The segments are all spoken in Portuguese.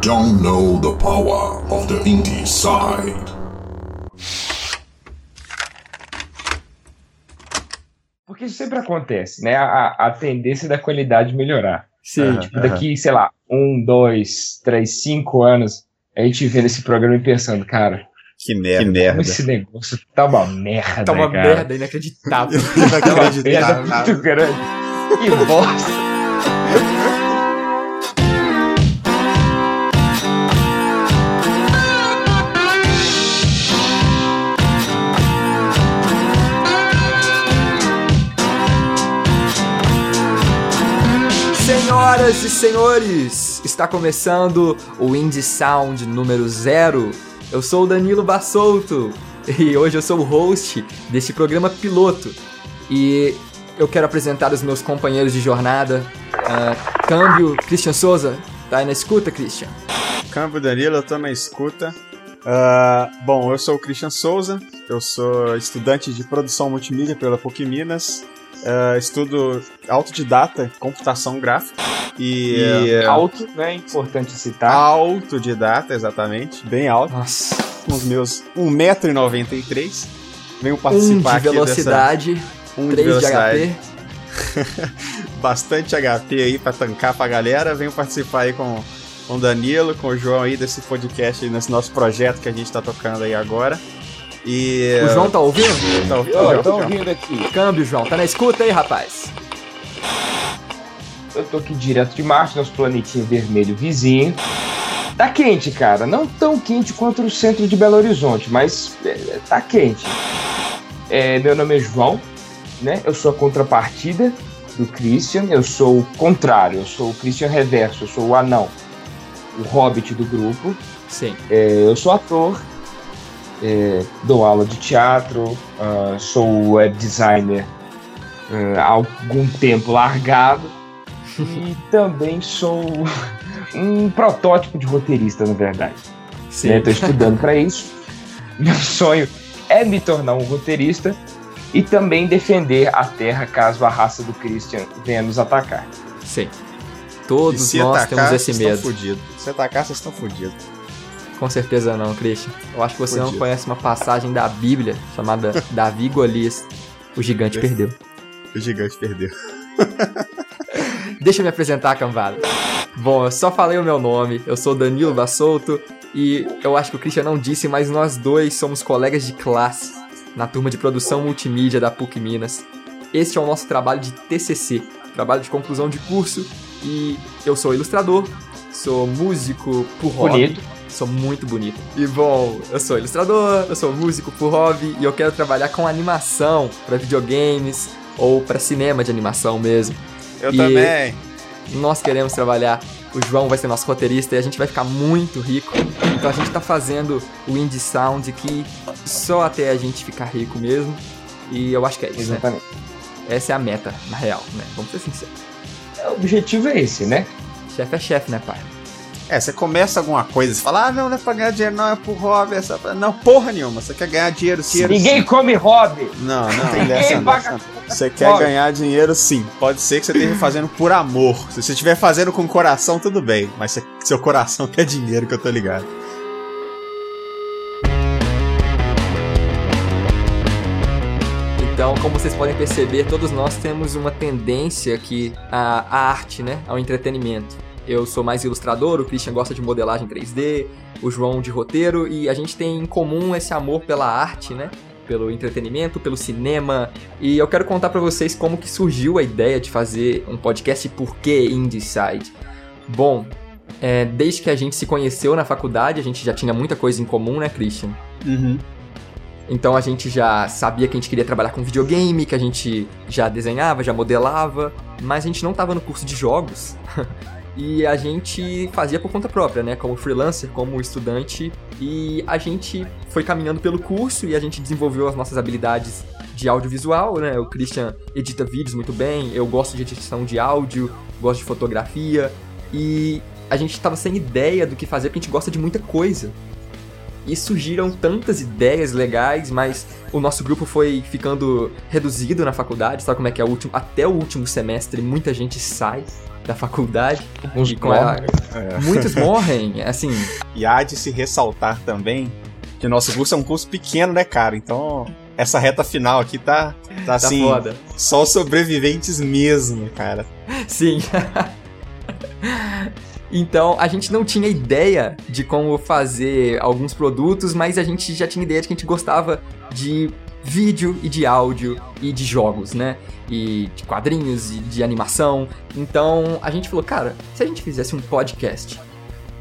don't know the power of the indie side. Porque isso sempre acontece, né? A, a tendência da qualidade melhorar. Sim. Uhum, tipo, daqui, uhum. sei lá, um, dois, três, cinco anos, a gente vendo esse programa e pensando, cara. Que merda. Que merda. Esse negócio tá uma merda. Tá uma cara. merda inacreditável. inacreditável. tá uma merda muito grande. Que bosta. Senhoras e senhores, está começando o Indie Sound número 0. Eu sou o Danilo Bassolto e hoje eu sou o host deste programa piloto. E eu quero apresentar os meus companheiros de jornada. Uh, câmbio, Christian Souza. Tá aí na escuta, Christian? Câmbio, Danilo, eu tô na escuta. Uh, bom, eu sou o Christian Souza, eu sou estudante de produção multimídia pela PUC Minas. Uh, estudo autodidata, computação gráfica. E, e uh, alto, né? Importante citar. Autodidata, exatamente. Bem alto. Nossa. Com os meus 1,93m. Venho participar um de velocidade, dessa... um 3 de velocidade. de HP. Bastante HP aí pra tancar pra galera. Venho participar aí com, com o Danilo, com o João aí desse podcast, nesse nosso projeto que a gente tá tocando aí agora. E. O João tá ouvindo? Tá ouvindo? Oh, tô ouvindo aqui. Câmbio, João. Tá na escuta aí, rapaz? Eu tô aqui direto de Marte, nosso planetinho vermelho vizinho. Tá quente, cara. Não tão quente quanto o centro de Belo Horizonte, mas é, tá quente. É, meu nome é João, né? Eu sou a contrapartida do Christian. Eu sou o contrário. Eu sou o Christian reverso. Eu sou o anão, o hobbit do grupo. Sim. É, eu sou ator é, dou aula de teatro, uh, sou web designer uh, há algum tempo largado e também sou um protótipo de roteirista, na verdade. Estou né? estudando para isso. Meu sonho é me tornar um roteirista e também defender a Terra caso a raça do Christian venha nos atacar. Sim. Todos nós atacar, temos esse medo. Fudido. Se atacar, vocês estão fodidos. Com certeza não, Christian. Eu acho que você não conhece uma passagem da Bíblia chamada Davi Golias. O gigante perdeu. O gigante perdeu. Deixa eu me apresentar, cambada. Bom, eu só falei o meu nome. Eu sou Danilo Bassolto e eu acho que o Christian não disse, mas nós dois somos colegas de classe na turma de produção multimídia da PUC Minas. Este é o nosso trabalho de TCC, trabalho de conclusão de curso, e eu sou ilustrador, sou músico por Bonito. Sou muito bonito. E bom, eu sou ilustrador, eu sou músico por hobby e eu quero trabalhar com animação para videogames ou para cinema de animação mesmo. Eu e também. Nós queremos trabalhar. O João vai ser nosso roteirista e a gente vai ficar muito rico. Então a gente tá fazendo o Indie Sound que só até a gente ficar rico mesmo. E eu acho que é isso. Né? Exatamente. Né? Essa é a meta, na real, né? Vamos ser sinceros. O objetivo é esse, né? Chefe é chefe, né, pai? É, você começa alguma coisa, você fala, ah, não, não é pra ganhar dinheiro, não, é pro hobby. Essa... Não, porra nenhuma, você quer ganhar dinheiro sim. Ninguém come hobby. Não, não tem dessa não. Você quer ganhar dinheiro sim. Pode ser que você esteja fazendo por amor. Se você estiver fazendo com coração, tudo bem. Mas seu coração quer dinheiro, que eu tô ligado. Então, como vocês podem perceber, todos nós temos uma tendência aqui à, à arte, né? Ao entretenimento. Eu sou mais ilustrador, o Christian gosta de modelagem 3D, o João de roteiro, e a gente tem em comum esse amor pela arte, né? Pelo entretenimento, pelo cinema. E eu quero contar para vocês como que surgiu a ideia de fazer um podcast e por que Indieside. Bom, é, desde que a gente se conheceu na faculdade, a gente já tinha muita coisa em comum, né, Christian? Uhum. Então a gente já sabia que a gente queria trabalhar com videogame, que a gente já desenhava, já modelava, mas a gente não estava no curso de jogos. e a gente fazia por conta própria, né? Como freelancer, como estudante. E a gente foi caminhando pelo curso e a gente desenvolveu as nossas habilidades de audiovisual, né? O Christian edita vídeos muito bem, eu gosto de edição de áudio, gosto de fotografia. E a gente estava sem ideia do que fazer porque a gente gosta de muita coisa. e surgiram tantas ideias legais, mas o nosso grupo foi ficando reduzido na faculdade, sabe como é que é o último, até o último semestre muita gente sai da faculdade. Uns com ela- É. Muitos morrem, assim, E há de se ressaltar também que o nosso curso é um curso pequeno, né, cara? Então, essa reta final aqui tá, tá tá assim, foda. só os sobreviventes mesmo, cara. Sim. Então, a gente não tinha ideia de como fazer alguns produtos, mas a gente já tinha ideia de que a gente gostava de vídeo e de áudio e de jogos, né? E de quadrinhos e de animação. Então, a gente falou, cara, se a gente fizesse um podcast?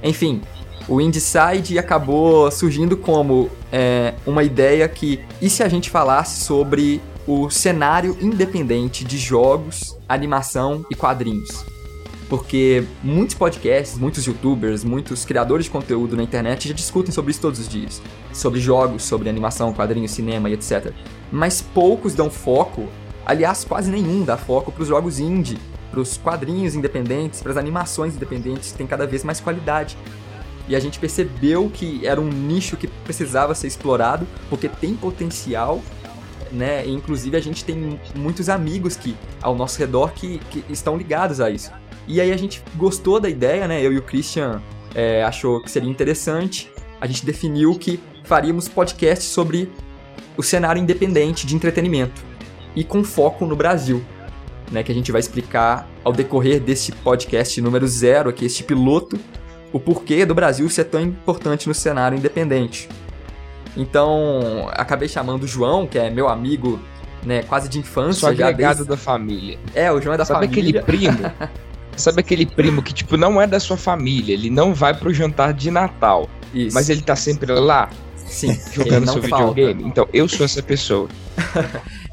Enfim, o Inside acabou surgindo como é, uma ideia que, e se a gente falasse sobre o cenário independente de jogos, animação e quadrinhos? Porque muitos podcasts, muitos youtubers, muitos criadores de conteúdo na internet já discutem sobre isso todos os dias. Sobre jogos, sobre animação, quadrinhos, cinema e etc. Mas poucos dão foco, aliás, quase nenhum dá foco para os jogos indie, para os quadrinhos independentes, para as animações independentes que têm cada vez mais qualidade. E a gente percebeu que era um nicho que precisava ser explorado, porque tem potencial, né? E, inclusive a gente tem muitos amigos que ao nosso redor que, que estão ligados a isso. E aí a gente gostou da ideia, né? Eu e o Christian é, achou que seria interessante. A gente definiu que faríamos podcast sobre o cenário independente de entretenimento e com foco no Brasil, né? Que a gente vai explicar ao decorrer desse podcast número zero aqui, este piloto, o porquê do Brasil ser tão importante no cenário independente. Então, acabei chamando o João, que é meu amigo, né, quase de infância. Sou já agregado desde- da família. É, o João é da Sabe família. aquele primo? Sabe aquele primo que, tipo, não é da sua família, ele não vai pro jantar de Natal, Isso. mas ele tá sempre lá, Sim, jogando seu falta. videogame? Então, eu sou essa pessoa.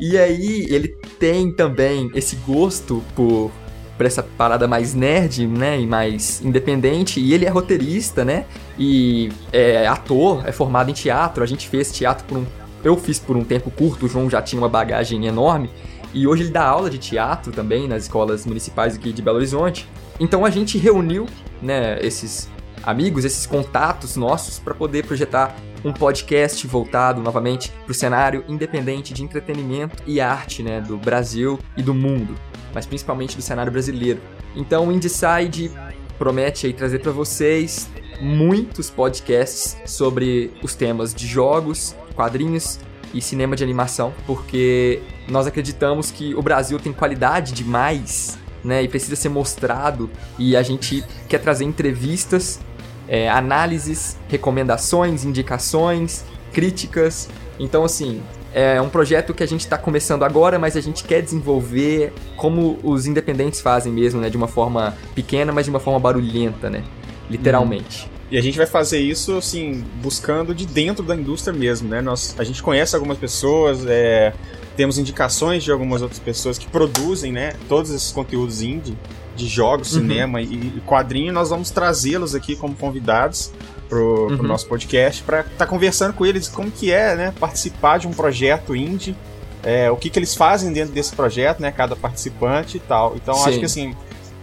E aí, ele tem também esse gosto por, por essa parada mais nerd, né? E mais independente. E ele é roteirista, né? E é ator, é formado em teatro. A gente fez teatro por um. Eu fiz por um tempo curto, o João já tinha uma bagagem enorme. E hoje ele dá aula de teatro também nas escolas municipais aqui de Belo Horizonte. Então a gente reuniu, né, esses amigos, esses contatos nossos para poder projetar um podcast voltado novamente para o cenário independente de entretenimento e arte, né, do Brasil e do mundo, mas principalmente do cenário brasileiro. Então o Indeside promete aí trazer para vocês muitos podcasts sobre os temas de jogos, quadrinhos e cinema de animação, porque nós acreditamos que o Brasil tem qualidade demais, né, e precisa ser mostrado, e a gente quer trazer entrevistas, é, análises, recomendações, indicações, críticas. Então, assim, é um projeto que a gente está começando agora, mas a gente quer desenvolver como os independentes fazem mesmo, né, de uma forma pequena, mas de uma forma barulhenta, né, literalmente. E a gente vai fazer isso, assim, buscando de dentro da indústria mesmo, né? Nós, a gente conhece algumas pessoas, é, temos indicações de algumas outras pessoas que produzem, né? Todos esses conteúdos indie, de jogos, Uhum. cinema e, e quadrinho, nós vamos trazê-los aqui como convidados pro, pro Uhum. nosso podcast para estar conversando com eles como que é, né? Participar de um projeto indie, é, o que que eles fazem dentro desse projeto, né? Cada participante e tal. Então, acho Sim. que assim,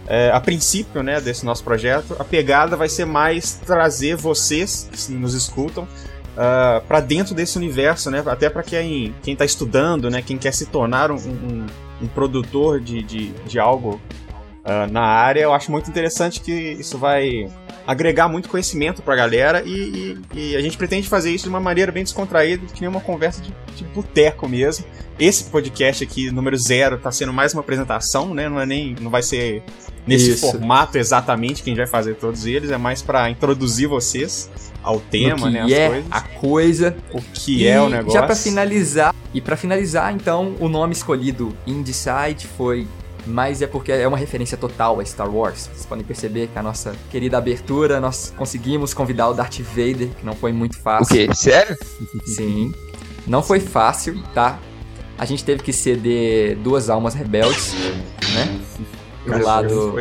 é, a princípio, né, desse nosso projeto, a pegada vai ser mais trazer vocês que nos escutam para dentro desse universo, né? Até para quem quem está estudando, né? Quem quer se tornar um, um- um produtor de, de, de algo ah, na área, eu acho muito interessante que isso vai agregar muito conhecimento pra galera e, e- e a gente pretende fazer isso de uma maneira bem descontraída, que nem uma conversa de, de boteco mesmo. Esse podcast aqui, número zero, tá sendo mais uma apresentação, né? Não é nem. não vai ser nesse Isso. formato exatamente que a gente vai fazer todos eles, é mais pra introduzir vocês ao tema, o que né? As é coisas. a coisa, O que e é o negócio. Já pra finalizar, e pra finalizar, então, o nome escolhido Indecide foi mas é porque é uma referência total a Star Wars. Vocês podem perceber que a nossa querida abertura nós conseguimos convidar o Darth Vader, que não foi muito O fácil. quê? Sério? Sim. Não foi fácil, tá? A gente teve que ceder duas almas rebeldes, né? Do lado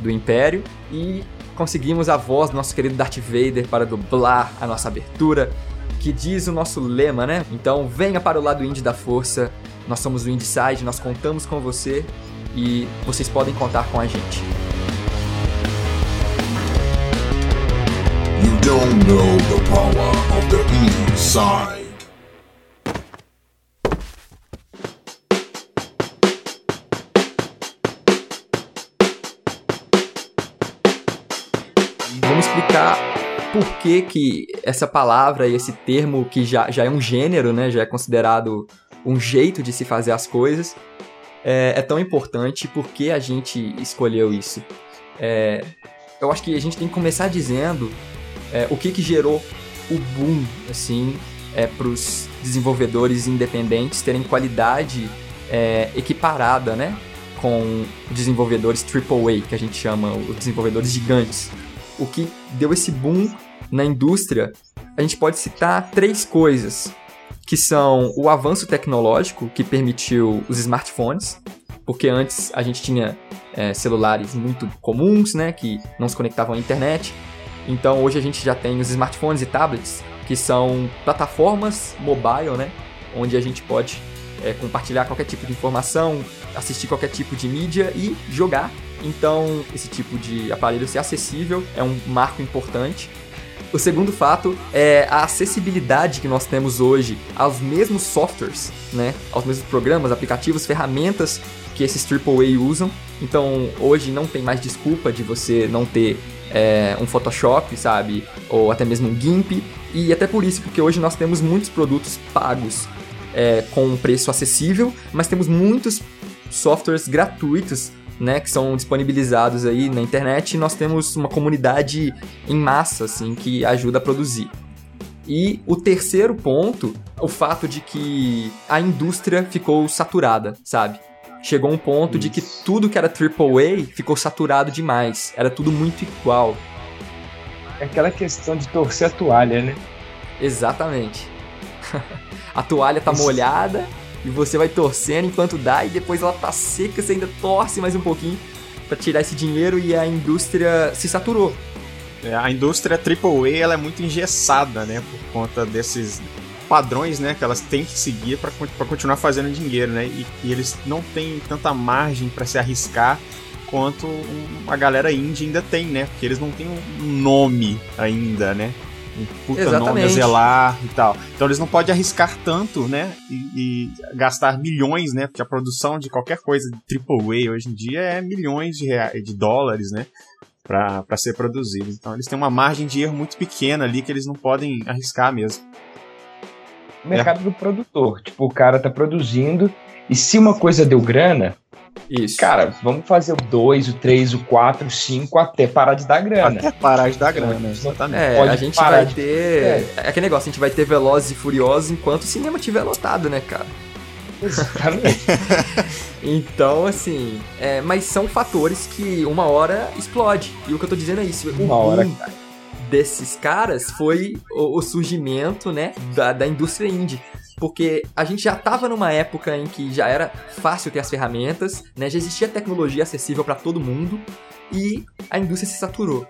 do Império e conseguimos a voz do nosso querido Darth Vader para dublar a nossa abertura, que diz o nosso lema, né? Então venha para o lado indie da força. Nós somos o Indieside, nós contamos com você e vocês podem contar com a gente. You don't know the power of the indie Vamos explicar por que, que essa palavra e esse termo, que já, já é um gênero, né? Já é considerado um jeito de se fazer as coisas, é, é tão importante e por que a gente escolheu isso. É, eu acho que a gente tem que começar dizendo é, o que, que gerou o boom, assim, é, para os desenvolvedores independentes terem qualidade é, equiparada, né? Com desenvolvedores AAA, que a gente chama, os desenvolvedores gigantes. O que deu esse boom na indústria, a gente pode citar três coisas, que são o avanço tecnológico, que permitiu os smartphones, porque antes a gente tinha é, celulares muito comuns, né, que não se conectavam à internet. Então hoje a gente já tem os smartphones e tablets, que são plataformas mobile, né, onde a gente pode é, compartilhar qualquer tipo de informação, assistir qualquer tipo de mídia e jogar. Então esse tipo de aparelho ser acessível é um marco importante. O segundo fato é a acessibilidade que nós temos hoje aos mesmos softwares, né? Aos mesmos programas, aplicativos, ferramentas que esses AAA usam. Então, hoje não tem mais desculpa de você não ter é, um Photoshop, sabe? Ou até mesmo um GIMP. E até por isso, porque hoje nós temos muitos produtos pagos é, com um preço acessível, mas temos muitos softwares gratuitos né, que são disponibilizados aí na internet, e nós temos uma comunidade em massa, assim, que ajuda a produzir. E o terceiro ponto, o fato de que a indústria ficou saturada, sabe? Chegou um ponto Isso. de que tudo que era AAA ficou saturado demais. Era tudo muito igual. É aquela questão de torcer a toalha, né? Exatamente. a toalha tá Isso. molhada, e você vai torcendo enquanto dá e depois ela tá seca, você ainda torce mais um pouquinho para tirar esse dinheiro e a indústria se saturou. É, a indústria AAA ela é muito engessada, né, por conta desses padrões, né, que elas têm que seguir para continuar fazendo dinheiro, né, e, e eles não têm tanta margem para se arriscar quanto a galera indie ainda tem, né, porque eles não têm um nome ainda, né um puta Exatamente. nome a zelar e tal. Então eles não podem arriscar tanto, né? E, e, gastar milhões, né? Porque a produção de qualquer coisa de AAA hoje em dia é milhões de, reais, de dólares, né? Para ser produzido. Então eles têm uma margem de erro muito pequena ali que eles não podem arriscar mesmo. O mercado é. do produtor. Tipo, o cara tá produzindo e se uma coisa deu grana, isso. Cara, vamos fazer o 2, o 3, o 4, o 5 até parar de dar grana. Até parar de dar grana, exatamente. É, Pode a gente vai de... ter. É. é aquele negócio, a gente vai ter Velozes e Furiosos enquanto o cinema estiver lotado, né, cara? Exatamente. então, assim, é, mas são fatores que uma hora explode. E o que eu tô dizendo é isso. Uma hora. desses caras foi o, o surgimento, né, da, da indústria indie porque a gente já estava numa época em que já era fácil ter as ferramentas, né? Já existia tecnologia acessível para todo mundo e a indústria se saturou.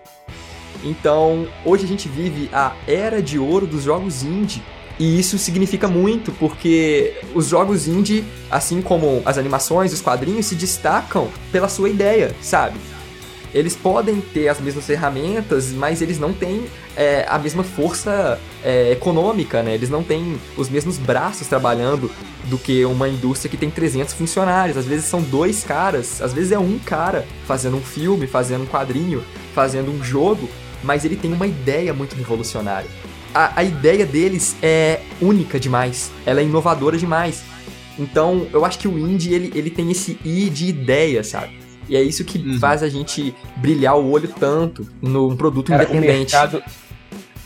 Então, hoje a gente vive a era de ouro dos jogos indie. E isso significa muito, porque os jogos indie, assim como as animações, os quadrinhos, se destacam pela sua ideia, sabe? Eles podem ter as mesmas ferramentas, mas eles não têm é, a mesma força é, econômica, né? Eles não têm os mesmos braços trabalhando do que uma indústria que tem 300 funcionários. Às vezes são dois caras, às vezes é um cara fazendo um filme, fazendo um quadrinho, fazendo um jogo, mas ele tem uma ideia muito revolucionária. A, a ideia deles é única demais, ela é inovadora demais. Então, eu acho que o indie, ele, ele tem esse I de ideia, sabe? E é isso que uhum. faz a gente brilhar o olho tanto num produto Cara, independente. O mercado,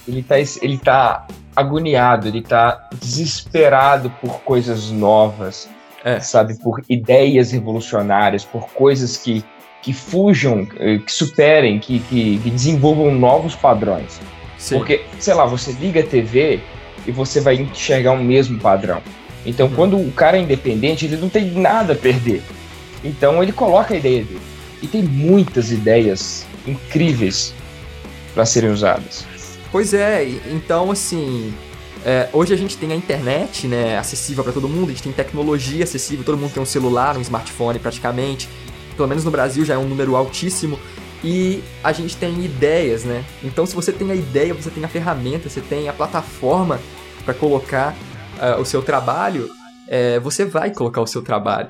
ele tá, ele tá agoniado, ele tá desesperado por coisas novas, é. sabe? Por ideias revolucionárias, por coisas que, que fujam, eh, que superem, que, que, que desenvolvam novos padrões. Sim. Porque, sei lá, você liga a TV e você vai enxergar o mesmo padrão. Então, hum. quando o cara é independente, ele não tem nada a perder. Então ele coloca a ideia dele. E tem muitas ideias incríveis para serem usadas. Pois é, então assim, é, hoje a gente tem a internet, né, acessível para todo mundo, a gente tem tecnologia acessível, todo mundo tem um celular, um smartphone praticamente. Pelo menos no Brasil já é um número altíssimo. e a gente tem ideias, né? Então, se você tem a ideia, você tem a ferramenta, você tem a plataforma para colocar uh, o seu trabalho, é, você vai colocar o seu trabalho.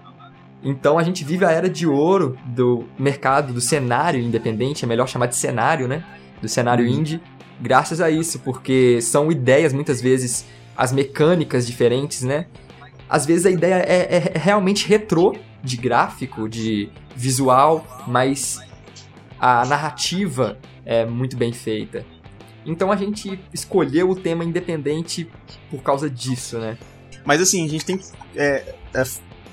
Então, a gente vive a era de ouro do mercado, do cenário independente, é melhor chamar de cenário, né? Do cenário uhum. indie, graças a isso, porque são ideias muitas vezes as mecânicas diferentes, né? Às vezes a ideia é, é, é realmente retrô, de gráfico, de visual, mas a narrativa é muito bem feita. Então a gente escolheu o tema independente por causa disso, né? Mas assim, a gente tem que é, é,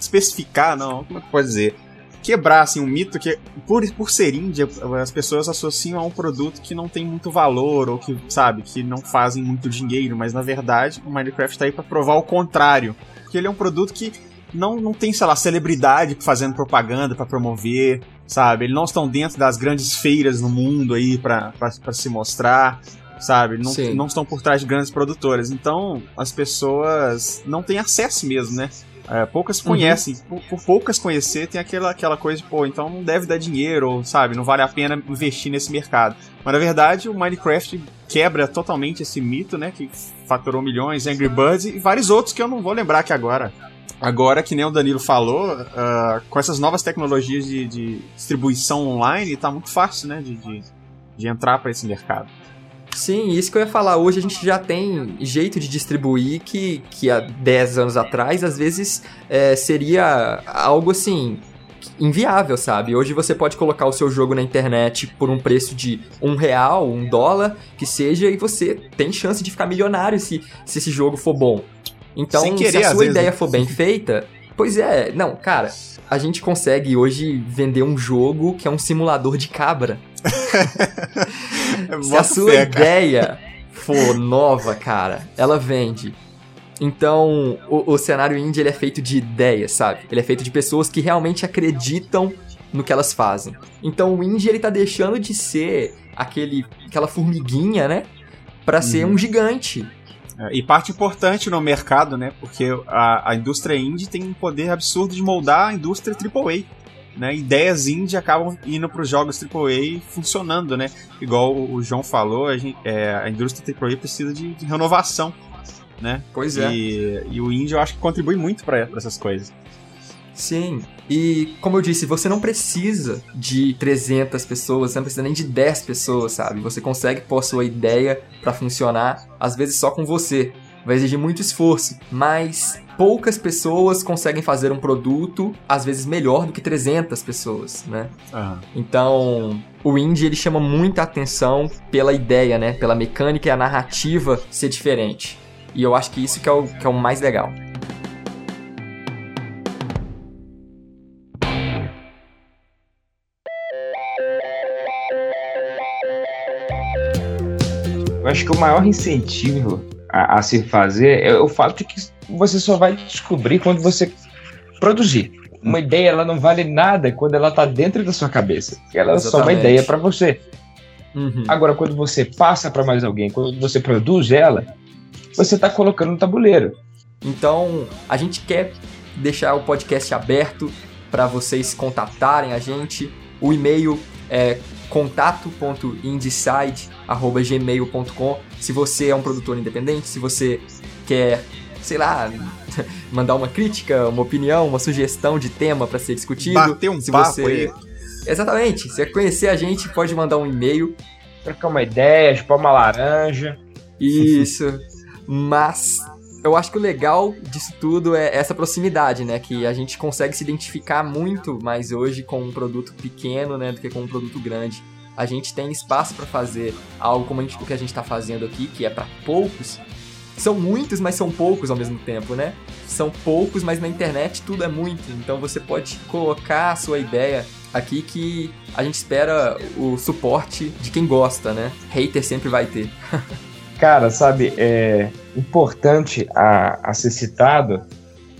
especificar, não, como é que pode dizer? Quebrar assim, um mito que, por, por ser índia, as pessoas associam a um produto que não tem muito valor, ou que, sabe, que não fazem muito dinheiro, mas na verdade o Minecraft tá aí para provar o contrário. Porque ele é um produto que não, não tem, sei lá, celebridade fazendo propaganda para promover, sabe? Eles não estão dentro das grandes feiras no mundo aí para se mostrar, sabe? Não, não estão por trás de grandes produtoras. Então, as pessoas não têm acesso mesmo, né? É, poucas uhum. conhecem, uhum. por, por, poucas conhecer, tem aquela, aquela coisa de, pô, então não deve dar dinheiro, ou, sabe, não vale a pena investir nesse mercado. Mas na verdade, o Minecraft quebra totalmente esse mito, né, que faturou milhões, Angry Birds e vários outros que eu não vou lembrar aqui agora. Agora, que nem o Danilo falou, uh, com essas novas tecnologias de, de, distribuição online, tá muito fácil, né, de, de, de entrar para esse mercado. Sim, isso que eu ia falar. Hoje a gente já tem jeito de distribuir que, que há 10 anos atrás, às vezes, é, seria algo assim. Inviável, sabe? Hoje você pode colocar o seu jogo na internet por um preço de um real, um dólar, que seja, e você tem chance de ficar milionário se, se esse jogo for bom. Então, querer, se a sua ideia vezes. for bem feita, pois é, não, cara, a gente consegue hoje vender um jogo que é um simulador de cabra. se a sua fé, ideia for nova, cara, ela vende. Então, o, o, cenário indie ele é feito de ideias, sabe? Ele é feito de pessoas que realmente acreditam no que elas fazem. Então, o indie ele tá deixando de ser aquele aquela formiguinha, né? Para uhum. ser um gigante. É, e parte importante no mercado, né? Porque a, a indústria indie tem um poder absurdo de moldar a indústria AAA. Né, ideias indie acabam indo para os jogos AAA funcionando, né? Igual o João falou, a, gente, é, a indústria AAA precisa de, de, renovação, né? Pois é. E, e o indie eu acho que contribui muito para essas coisas. Sim, e como eu disse, você não precisa de 300 pessoas, você não precisa nem de 10 pessoas, sabe? Você consegue pôr a sua ideia para funcionar, às vezes só com você. Vai exigir muito esforço, mas poucas pessoas conseguem fazer um produto, às vezes melhor do que 300 pessoas, né? Uhum. Então, o indie ele chama muita atenção pela ideia, né? Pela mecânica e a narrativa ser diferente. E eu acho que isso que é o, que é o mais legal. acho que o maior incentivo a, a, se fazer é o fato de que você só vai descobrir quando você produzir. Uma ideia ela não vale nada quando ela está dentro da sua cabeça. Ela Exatamente. é só uma ideia para você. Uhum. Agora, quando você passa para mais alguém, quando você produz ela, você está colocando no tabuleiro. Então, a gente quer deixar o podcast aberto para vocês contatarem a gente. O e-mail é contato.indecide.gmail.com se você é um produtor independente, se você quer, sei lá, mandar uma crítica, uma opinião, uma sugestão de tema para ser discutido. Bater um se papo você... aí. Exatamente. Se você conhecer a gente, pode mandar um e-mail. Trocar uma ideia, chupar uma laranja. Isso. Mas eu acho que o legal disso tudo é essa proximidade, né? Que a gente consegue se identificar muito mais hoje com um produto pequeno, né? Do que com um produto grande. A gente tem espaço para fazer algo como gente, o que a gente está fazendo aqui, que é para poucos. São muitos, mas são poucos ao mesmo tempo, né? São poucos, mas na internet tudo é muito. Então você pode colocar a sua ideia aqui que a gente espera o suporte de quem gosta, né? Hater sempre vai ter. Cara, sabe, é importante a, a ser citado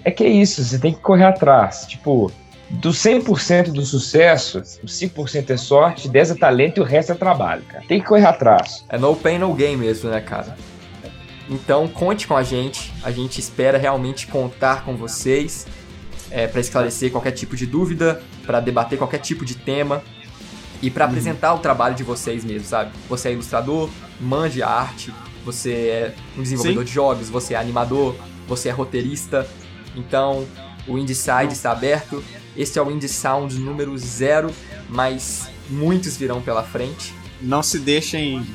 é que é isso, você tem que correr atrás. Tipo, do 100% do sucesso, 5% é sorte, 10% é talento e o resto é trabalho, cara. Tem que correr atrás. É no pain, no game mesmo, né, cara? Então, conte com a gente. A gente espera realmente contar com vocês é, para esclarecer qualquer tipo de dúvida, para debater qualquer tipo de tema. E para apresentar o trabalho de vocês mesmo, sabe? Você é ilustrador, mande a arte, você é um desenvolvedor Sim. de jogos, você é animador, você é roteirista. Então, o Indie Side está aberto. Este é o Indie Sound número zero, mas muitos virão pela frente. Não se deixem.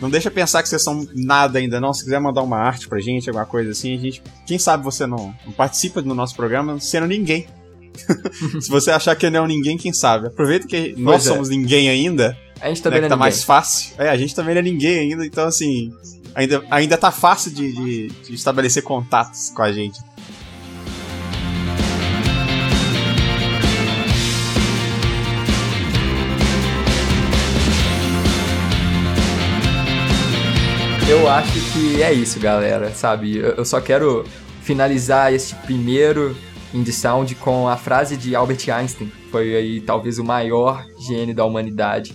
Não deixa pensar que vocês são nada ainda, não. Se quiser mandar uma arte pra gente, alguma coisa assim, a gente. Quem sabe você não, não participa do nosso programa sendo ninguém. Se você achar que não é um ninguém, quem sabe? Aproveita que nós Pois é. somos ninguém ainda, A gente né, também que é tá ninguém. mais fácil. É, a gente também não é ninguém ainda, então assim. Ainda, ainda tá fácil de, de- de estabelecer contatos com a gente. Eu acho que é isso, galera, sabe? Eu só quero finalizar este primeiro Indie Sound com a frase de Albert Einstein, que foi aí talvez o maior gênio da humanidade,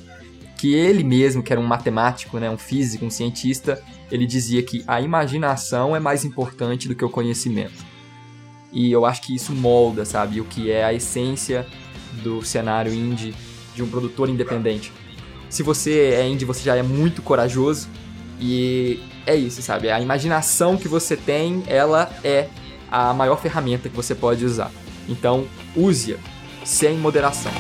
que ele mesmo, que era um matemático, né, um físico, um cientista, ele dizia que a imaginação é mais importante do que o conhecimento. E eu acho que isso molda, sabe, o que é a essência do cenário indie de um produtor independente. Se você é indie, você já é muito corajoso, e é isso, sabe? A imaginação que você tem, ela é a maior ferramenta que você pode usar. Então, use-a sem moderação.